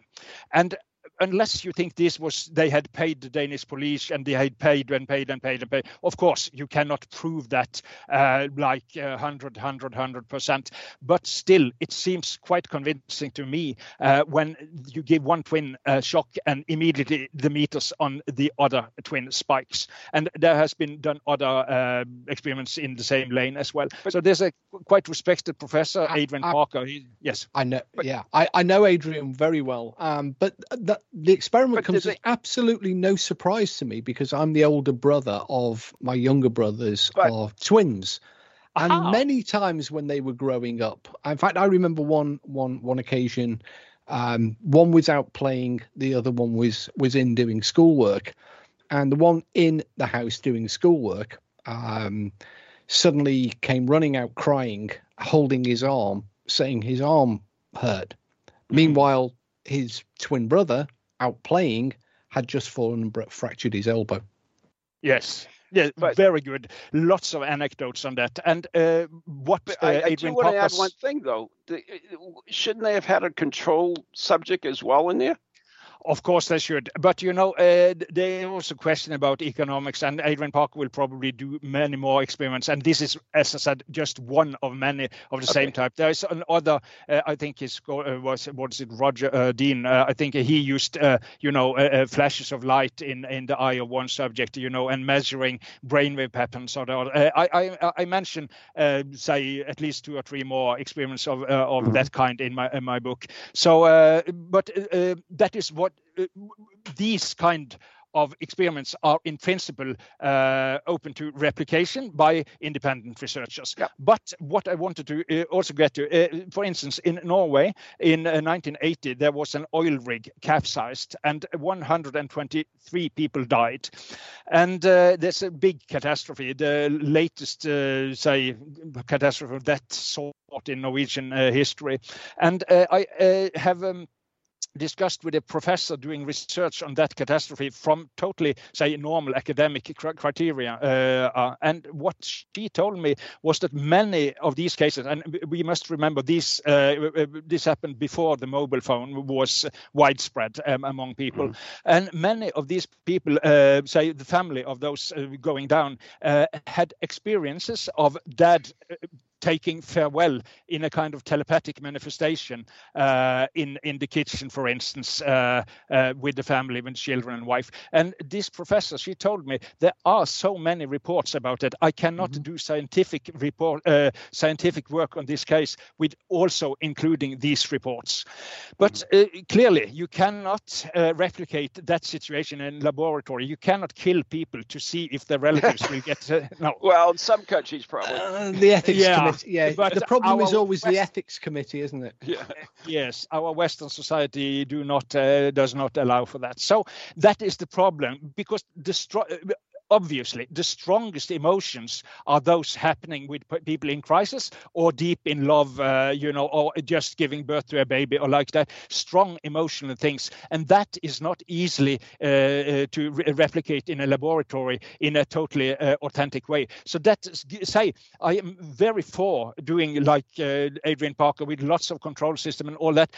And unless you think this was they had paid the Danish police and they had paid and paid and paid and paid. Of course, you cannot prove that uh, like uh, 100, 100, 100 percent. But still, it seems quite convincing to me uh, when you give one twin a shock and immediately the meters on the other twin spikes. And there has been done other uh, experiments in the same lane as well. So there's a quite respected professor, Adrian I, Parker. He, yes, I know. But, yeah, I, I know Adrian very well. Um, but that the experiment but comes as absolutely no surprise to me because I'm the older brother of my younger brothers but, are twins. And uh-huh. many times when they were growing up, in fact, I remember one one one occasion, um, one was out playing, the other one was was in doing schoolwork, and the one in the house doing schoolwork um, suddenly came running out crying, holding his arm, saying his arm hurt. Mm-hmm. Meanwhile, his twin brother out playing had just fallen and fractured his elbow. Yes. Yeah, but, very good. Lots of anecdotes on that. And uh, what uh, I, I do want to add one thing though. The, shouldn't they have had a control subject as well in there? Of course, they should. But you know, uh, there was a question about economics, and Adrian Parker will probably do many more experiments. And this is, as I said, just one of many of the okay. same type. There is another. Uh, I think his uh, was was it Roger uh, Dean? Uh, I think he used, uh, you know, flashes of light in in the eye of one subject, you know, and measuring brainwave patterns. Or the, I, I I mentioned, say, at least two or three more experiments of of mm-hmm. that kind in my in my book. So, but that is what what uh, these kind of experiments are in principle uh, open to replication by independent researchers. Yeah. But what I wanted to uh, also get to, uh, for instance, in Norway in 1980, uh, there was an oil rig capsized and 123 people died. And uh, there's a big catastrophe, the latest, say, catastrophe of that sort in Norwegian history. And I have. Um, discussed with a professor doing research on that catastrophe from totally say normal academic criteria uh, uh, and what she told me was that many of these cases and we must remember this uh, uh this happened before the mobile phone was widespread um, among people mm. and many of these people uh, say the family of those uh, going down had experiences of dad taking farewell in a kind of telepathic manifestation uh, in in the kitchen, for instance, uh, uh, with the family, with children and wife. And this professor, she told me there are so many reports about it. I cannot mm-hmm. do scientific report, uh, scientific work on this case, with also including these reports. But mm-hmm. Uh, clearly, you cannot uh, replicate that situation in laboratory. You cannot kill people to see if their *laughs* relatives will get no. Well, in some countries, probably the ethics yeah yeah. But the problem is always West- the ethics committee, isn't it? Yeah. yes, our Western society do not uh, does not allow for that. So that is the problem because the obviously the strongest emotions are those happening with people in crisis or deep in love uh, you know or just giving birth to a baby or like that. Strong emotional things. And that is not easily uh, uh, to re- replicate in a laboratory in a totally uh, authentic way. So that say i am very for doing like uh, adrian parker with lots of control system and all that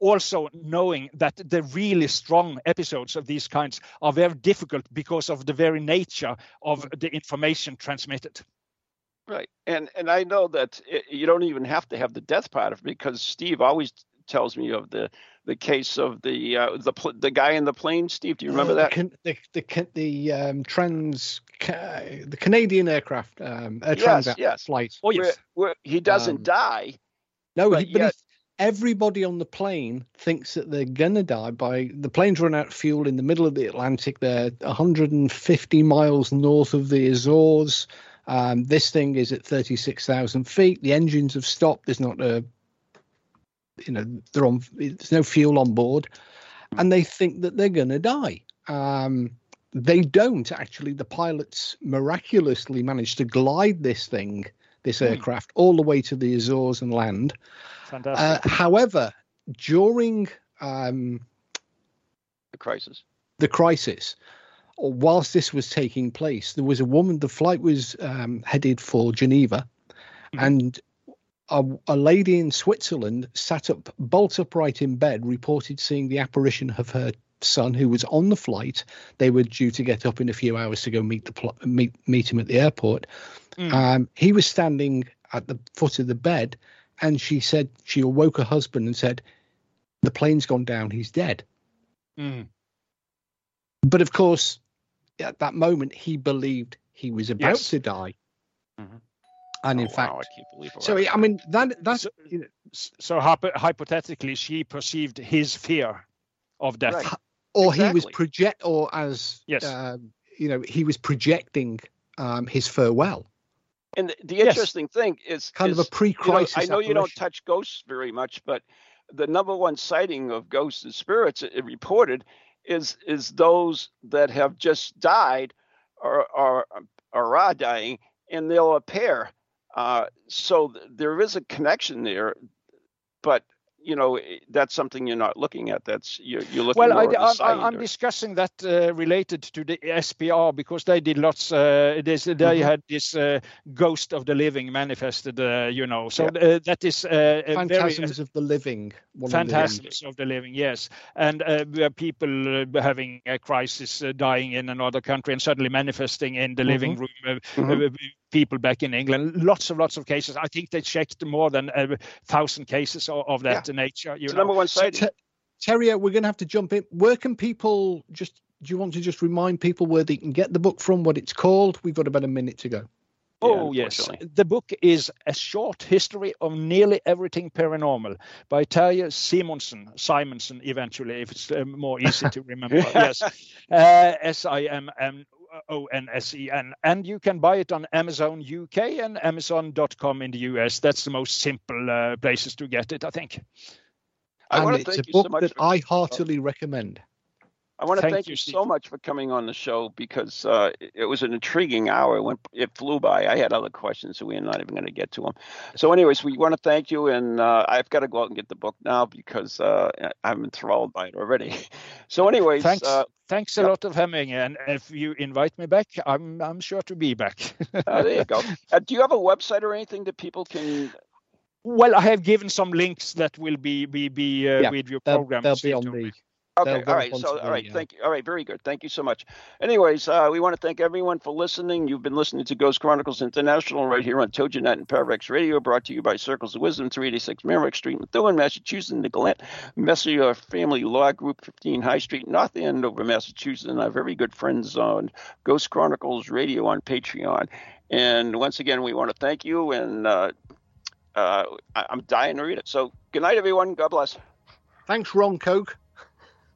also knowing that the really strong episodes of these kinds are very difficult because of the very nature of the information transmitted. Right, and and I know that it, you don't even have to have the death part of it because Steve always tells me of the the case of the uh, the the guy in the plane. Steve, do you remember uh, that? The the the, the um, trans the Canadian aircraft um, uh, yes, yes. flight. Oh yes, where, where he doesn't um, die. No, he, but everybody on the plane thinks that they're gonna die by the planes run out of fuel in the middle of the Atlantic. They're 150 miles north of the Azores. Um, this thing is at 36,000 feet. The engines have stopped. There's not a, you know, they're on. There's no fuel on board, and they think that they're gonna die. Um, they don't actually. The pilots miraculously manage to glide this thing, this aircraft, all the way to the Azores and land. Uh, however, during um, The crisis. the crisis, or whilst this was taking place, there was a woman. The flight was um, headed for Geneva, and a, a lady in Switzerland sat up bolt upright in bed, reported seeing the apparition of her son, who was on the flight. They were due to get up in a few hours to go meet the pl- meet meet him at the airport. Um, he was standing at the foot of the bed, and she said she awoke her husband and said, "The plane's gone down. He's dead." Mm. But of course, at that moment, he believed he was about Yes. to die. Mhm. And in Oh, fact, wow, I can't believe it. so I mean that that's So- you know, So hypothetically, she perceived his fear of death. Right. Or he was project or as Yes. um, you know he was projecting um, his farewell, And the, the Yes. interesting thing is kind is, of a you know, pre-crisis. I know you don't touch ghosts very much, but the number one sighting of ghosts and spirits it, reported is is those that have just died or are or are dying, and they'll appear. Uh, so th- there is a connection there, but you know that's something you're not looking at. That's you're, you're looking Well, more I, at the I'm, sighting I'm there. discussing that uh, related to the SPR because they did lots. Uh, this, they Mhm. had this uh, ghost of the living manifested, uh, you know. So Yeah. uh, that is uh, a very Phantasms of the living. one of the- phantasms of the living yes and uh, where people uh, having a crisis uh, dying in another country and suddenly manifesting in the living room uh, people back in england lots of lots of cases i think they checked more than a thousand cases of, of that nature you It's know number one So. Ter- Terje, we're going to have to jump in. Where can people just? Do you want to just remind people where they can get the book from? What it's called? We've got about a minute to go. Oh, Yeah, yes. The book is A Short History of Nearly Everything Paranormal by Terje Simonsen, Simonson eventually, if it's uh, more easy to *laughs* remember. yes. Uh, S I M M O N S E N. And you can buy it on Amazon UK and Amazon.com in the US. That's the most simple uh, places to get it, I think. I and it's a book so that I heartily recommend. I want to Thank thank, you, you Steve. so much for coming on the show because uh, it- it was an intriguing hour. It, went, it flew by. I had other questions, so we're not even going to get to them. So, anyways, we want to thank you, and uh, I've got to go out and get the book now because uh, I'm enthralled by it already. *laughs* So, anyways, Thanks. uh, Thanks a yep. lot of having and if you invite me back, I'm I'm sure to be back. *laughs* uh, there you go. Uh, do you have a website or anything that people can? Well, I have given some links that will be be be uh, Yeah, with your They'll, program. they'll be on to- the. Okay, They'll go all up right. onto So, the, all right, thank you. All right, very good. Thank you so much. Anyways, uh, we want to thank everyone for listening. You've been listening to Ghost Chronicles International right here on TogiNet and Parax Radio, brought to you by Circles of Wisdom, 386 Merrimack Street, Methuen, Massachusetts, and the Gillette Messenger Family Law Group, 15 High Street, North Andover, Massachusetts, and our very good friends on Ghost Chronicles Radio on Patreon. And once again, we want to thank you, and uh, uh, I- I'm dying to read it. So, good night, everyone. God bless. Thanks, Ron Kolek.